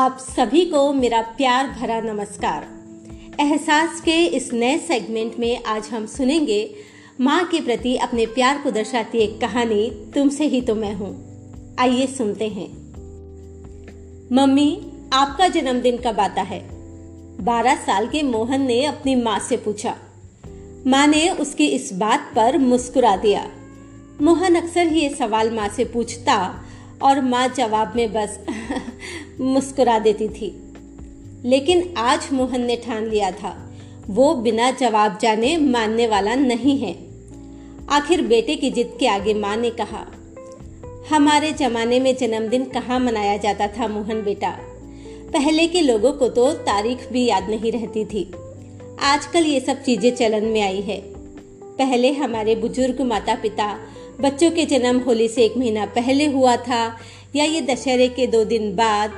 आप सभी को मेरा प्यार भरा नमस्कार। एहसास के इस नए सेगमेंट में आज हम सुनेंगे माँ के प्रति अपने प्यार को दर्शाती एक कहानी, तुमसे ही तो मैं हूँ। आइए सुनते हैं। मम्मी, आपका जन्मदिन कब आता है? बारह साल के मोहन ने अपनी माँ से पूछा। माँ ने उसकी इस बात पर मुस्कुरा दिया। मोहन अक्सर ही ये सवाल माँ से पूछता और माँ जवाब में बस मुस्कुरा देती थी। लेकिन आज मोहन ने ठान लिया था, वो बिना जवाब जाने मानने वाला नहीं है। आखिर बेटे की जिद के आगे माँ ने कहा, हमारे जमाने में जन्मदिन कहाँ मनाया जाता था मोहन बेटा? पहले के लोगों को तो तारीख भी याद नहीं रहती थी। आजकल ये सब चीज़ें चलन में आई है। पहले हमारे बुज़ुर्ग माता पिता बच्चों के जन्म होली से एक महीना पहले हुआ था या ये दशहरे के दो दिन बाद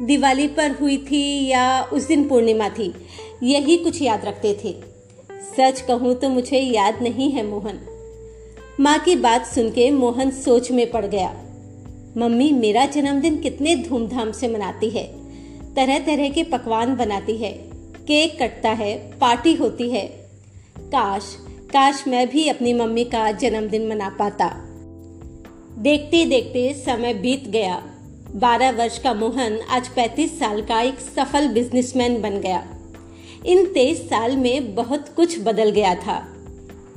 दिवाली पर हुई थी या उस दिन पूर्णिमा थी, यही कुछ याद रखते थे। सच कहूँ तो मुझे याद नहीं है मोहन। माँ की बात सुन के मोहन सोच में पड़ गया। मम्मी, मेरा जन्मदिन कितने धूमधाम से मनाती है। तरह तरह के पकवान बनाती है। केक कटता है, पार्टी होती है। काश काश मैं भी अपनी मम्मी का जन्मदिन मना पाता। देखते देखते समय बीत गया। बारह वर्ष का मोहन आज पैंतीस साल का एक सफल बिजनेसमैन बन गया। इन तेईस साल में बहुत कुछ बदल गया था।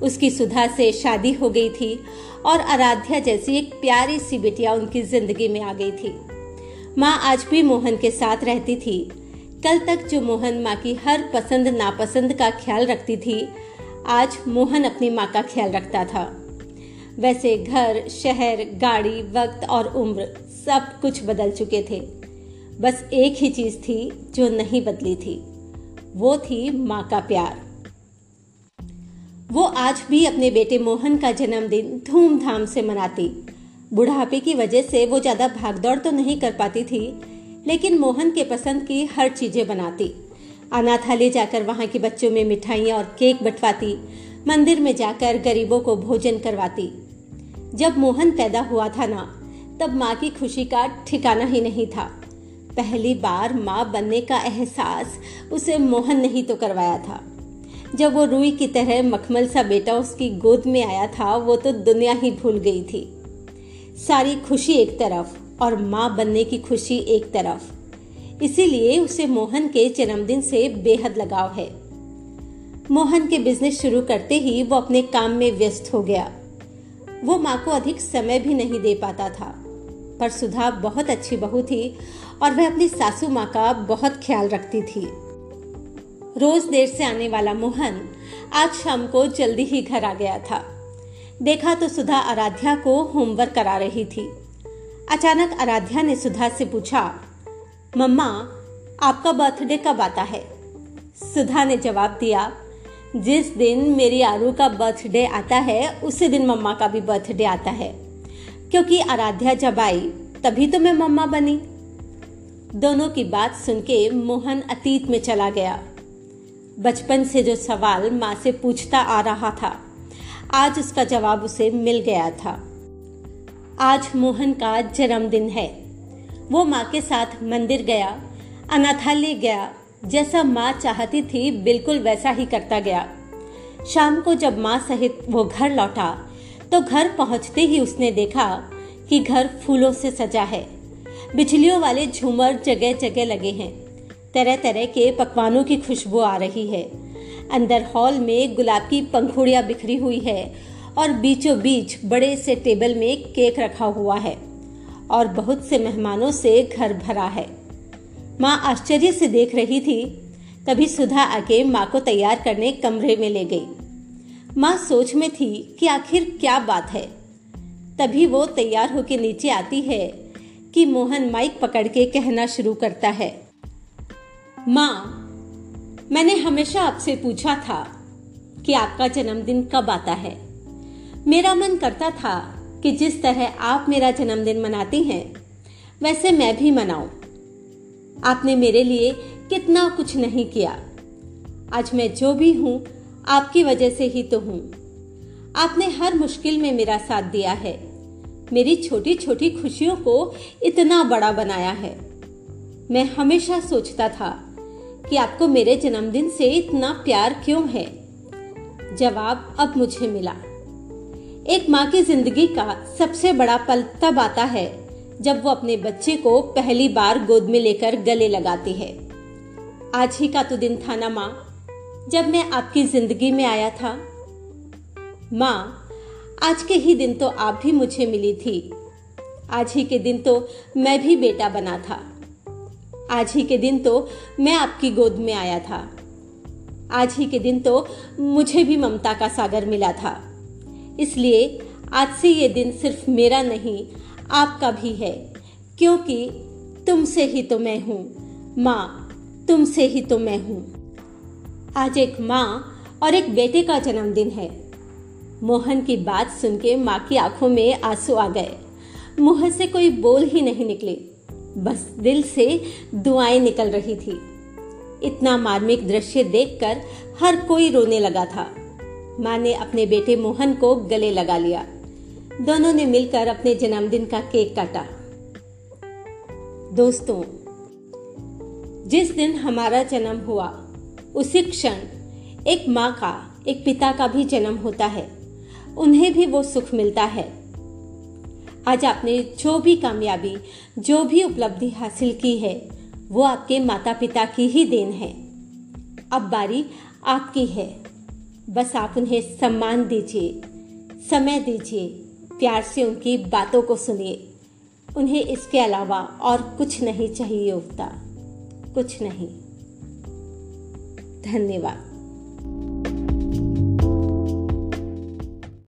उसकी सुधा से शादी हो गई थी और आराध्या जैसी एक प्यारी सी बिटिया उनकी ज़िंदगी में आ गई थी। माँ आज भी मोहन के साथ रहती थी। कल तक जो मोहन माँ की हर पसंद नापसंद का ख्याल रखती थी, आज मोहन अपनी माँ का ख्याल रखता था। वैसे घर, शहर, गाड़ी, वक्त और उम्र सब कुछ बदल चुके थे। बस एक ही चीज़ थी जो नहीं बदली थी। वो थी माँ का प्यार। वो आज भी अपने बेटे मोहन का जन्मदिन धूमधाम से मनाती। बुढ़ापे की वजह से वो ज़्यादा भागदौड़ तो नहीं कर पाती थी, लेकिन मोहन के पसंद की हर चीज़ें बनाती। अनाथालय जाकर वहाँ के बच्चों में मिठाइयाँ और केक बंटवाती। मंदिर में जाकर गरीबों को भोजन करवाती। जब मोहन पैदा हुआ था ना, तब माँ की खुशी का ठिकाना ही नहीं था। पहली बार माँ बनने का एहसास उसे मोहन नहीं तो करवाया था। जब वो रुई की तरह मखमल सा बेटा उसकी गोद में आया था, वो तो दुनिया ही भूल गई थी। सारी खुशी एक तरफ़ और माँ बनने की खुशी एक तरफ़। इसीलिए उसे मोहन के जन्मदिन से बेहद लगाव है। मोहन के बिज़नेस शुरू करते ही वो अपने काम में व्यस्त हो गया। वो माँ को अधिक समय भी नहीं दे पाता था। पर सुधा बहुत अच्छी बहू थी और वह अपनी सासू माँ का बहुत ख्याल रखती थी। रोज देर से आने वाला मोहन आज शाम को जल्दी ही घर आ गया था। देखा तो सुधा आराध्या को होमवर्क करा रही थी। अचानक आराध्या ने सुधा से पूछा, मम्मा, आपका बर्थडे कब आता है? सुधा ने जवाब दिया जिस दिन मेरी आरू का बर्थडे आता है, उसी दिन मम्मा का भी बर्थडे आता है। क्योंकि आराध्या जब आई, तभी तो मैं मम्मा बनी। दोनों की बात सुन के मोहन अतीत में चला गया। बचपन से जो सवाल माँ से पूछता आ रहा था, आज उसका जवाब उसे मिल गया था। आज मोहन का जन्मदिन है। वो माँ के साथ मंदिर गया, अनाथालय गया जैसा माँ चाहती थी, बिल्कुल वैसा ही करता गया। शाम को जब माँ सहित वो घर लौटा तो घर पहुँचते ही उसने देखा कि घर फूलों से सजा है। बिजलियों वाले झूमर जगह जगह लगे हैं। तरह तरह के पकवानों की खुशबू आ रही है। अंदर हॉल में गुलाब की पंखुड़ियाँ बिखरी हुई है और बीचों बीच बड़े से टेबल में केक रखा हुआ है और बहुत से मेहमानों से घर भरा है। माँ आश्चर्य से देख रही थी। तभी सुधा आके माँ को तैयार करने कमरे में ले गई। माँ सोच में थी कि आखिर क्या बात है। तभी वो तैयार होके नीचे आती है कि मोहन माइक पकड़ के कहना शुरू करता है। माँ, मैंने हमेशा आपसे पूछा था कि आपका जन्मदिन कब आता है। मेरा मन करता था कि जिस तरह आप मेरा जन्मदिन मनाती हैं, वैसे मैं भी मनाऊं। आपने मेरे लिए कितना कुछ नहीं किया। आज मैं जो भी हूँ, आपकी वजह से ही तो हूँ। आपने हर मुश्किल में मेरा साथ दिया है। मेरी छोटी छोटी खुशियों को इतना बड़ा बनाया है। मैं हमेशा सोचता था कि आपको मेरे जन्मदिन से इतना प्यार क्यों है? जवाब अब मुझे मिला। एक माँ की ज़िंदगी का सबसे बड़ा पल तब आता है जब वो अपने बच्चे को पहली बार गोद में लेकर गले लगाती है। आज ही का तो दिन था ना, माँ। जब मैं आपकी ज़िंदगी में आया था। माँ, आज के ही दिन तो आप भी मुझे मिली थी। आज ही के दिन तो मैं भी बेटा बना था। आज ही के दिन तो मैं आपकी गोद में आया था। आज ही के दिन तो मुझे भी ममता का सागर मिला था। इसलिए आज से ये दिन सिर्फ़ मेरा नहीं आपका भी है, क्योंकि तुमसे ही तो मैं हूँ। माँ, तुमसे ही तो मैं हूँ। आज एक माँ और एक बेटे का जन्मदिन है। मोहन की बात सुन के माँ की आँखों में आँसू आ गए। मुँह से कोई बोल ही नहीं निकले। बस दिल से दुआएँ निकल रही थी। इतना मार्मिक दृश्य देखकर हर कोई रोने लगा था। माँ ने अपने बेटे मोहन को गले लगा लिया। दोनों ने मिलकर अपने जन्मदिन का केक काटा। दोस्तों, जिस दिन हमारा जन्म हुआ, उसी क्षण एक माँ का, एक पिता का भी जन्म होता है। उन्हें भी वो सुख मिलता है। आज आपने जो भी कामयाबी, जो भी उपलब्धि हासिल की है, वो आपके माता पिता की ही देन है। अब बारी आपकी है। बस आप उन्हें सम्मान दीजिए, समय दीजिए प्यार से उनकी बातों को सुनिए। उन्हें इसके अलावा और कुछ नहीं चाहिए होता कुछ नहीं। धन्यवाद।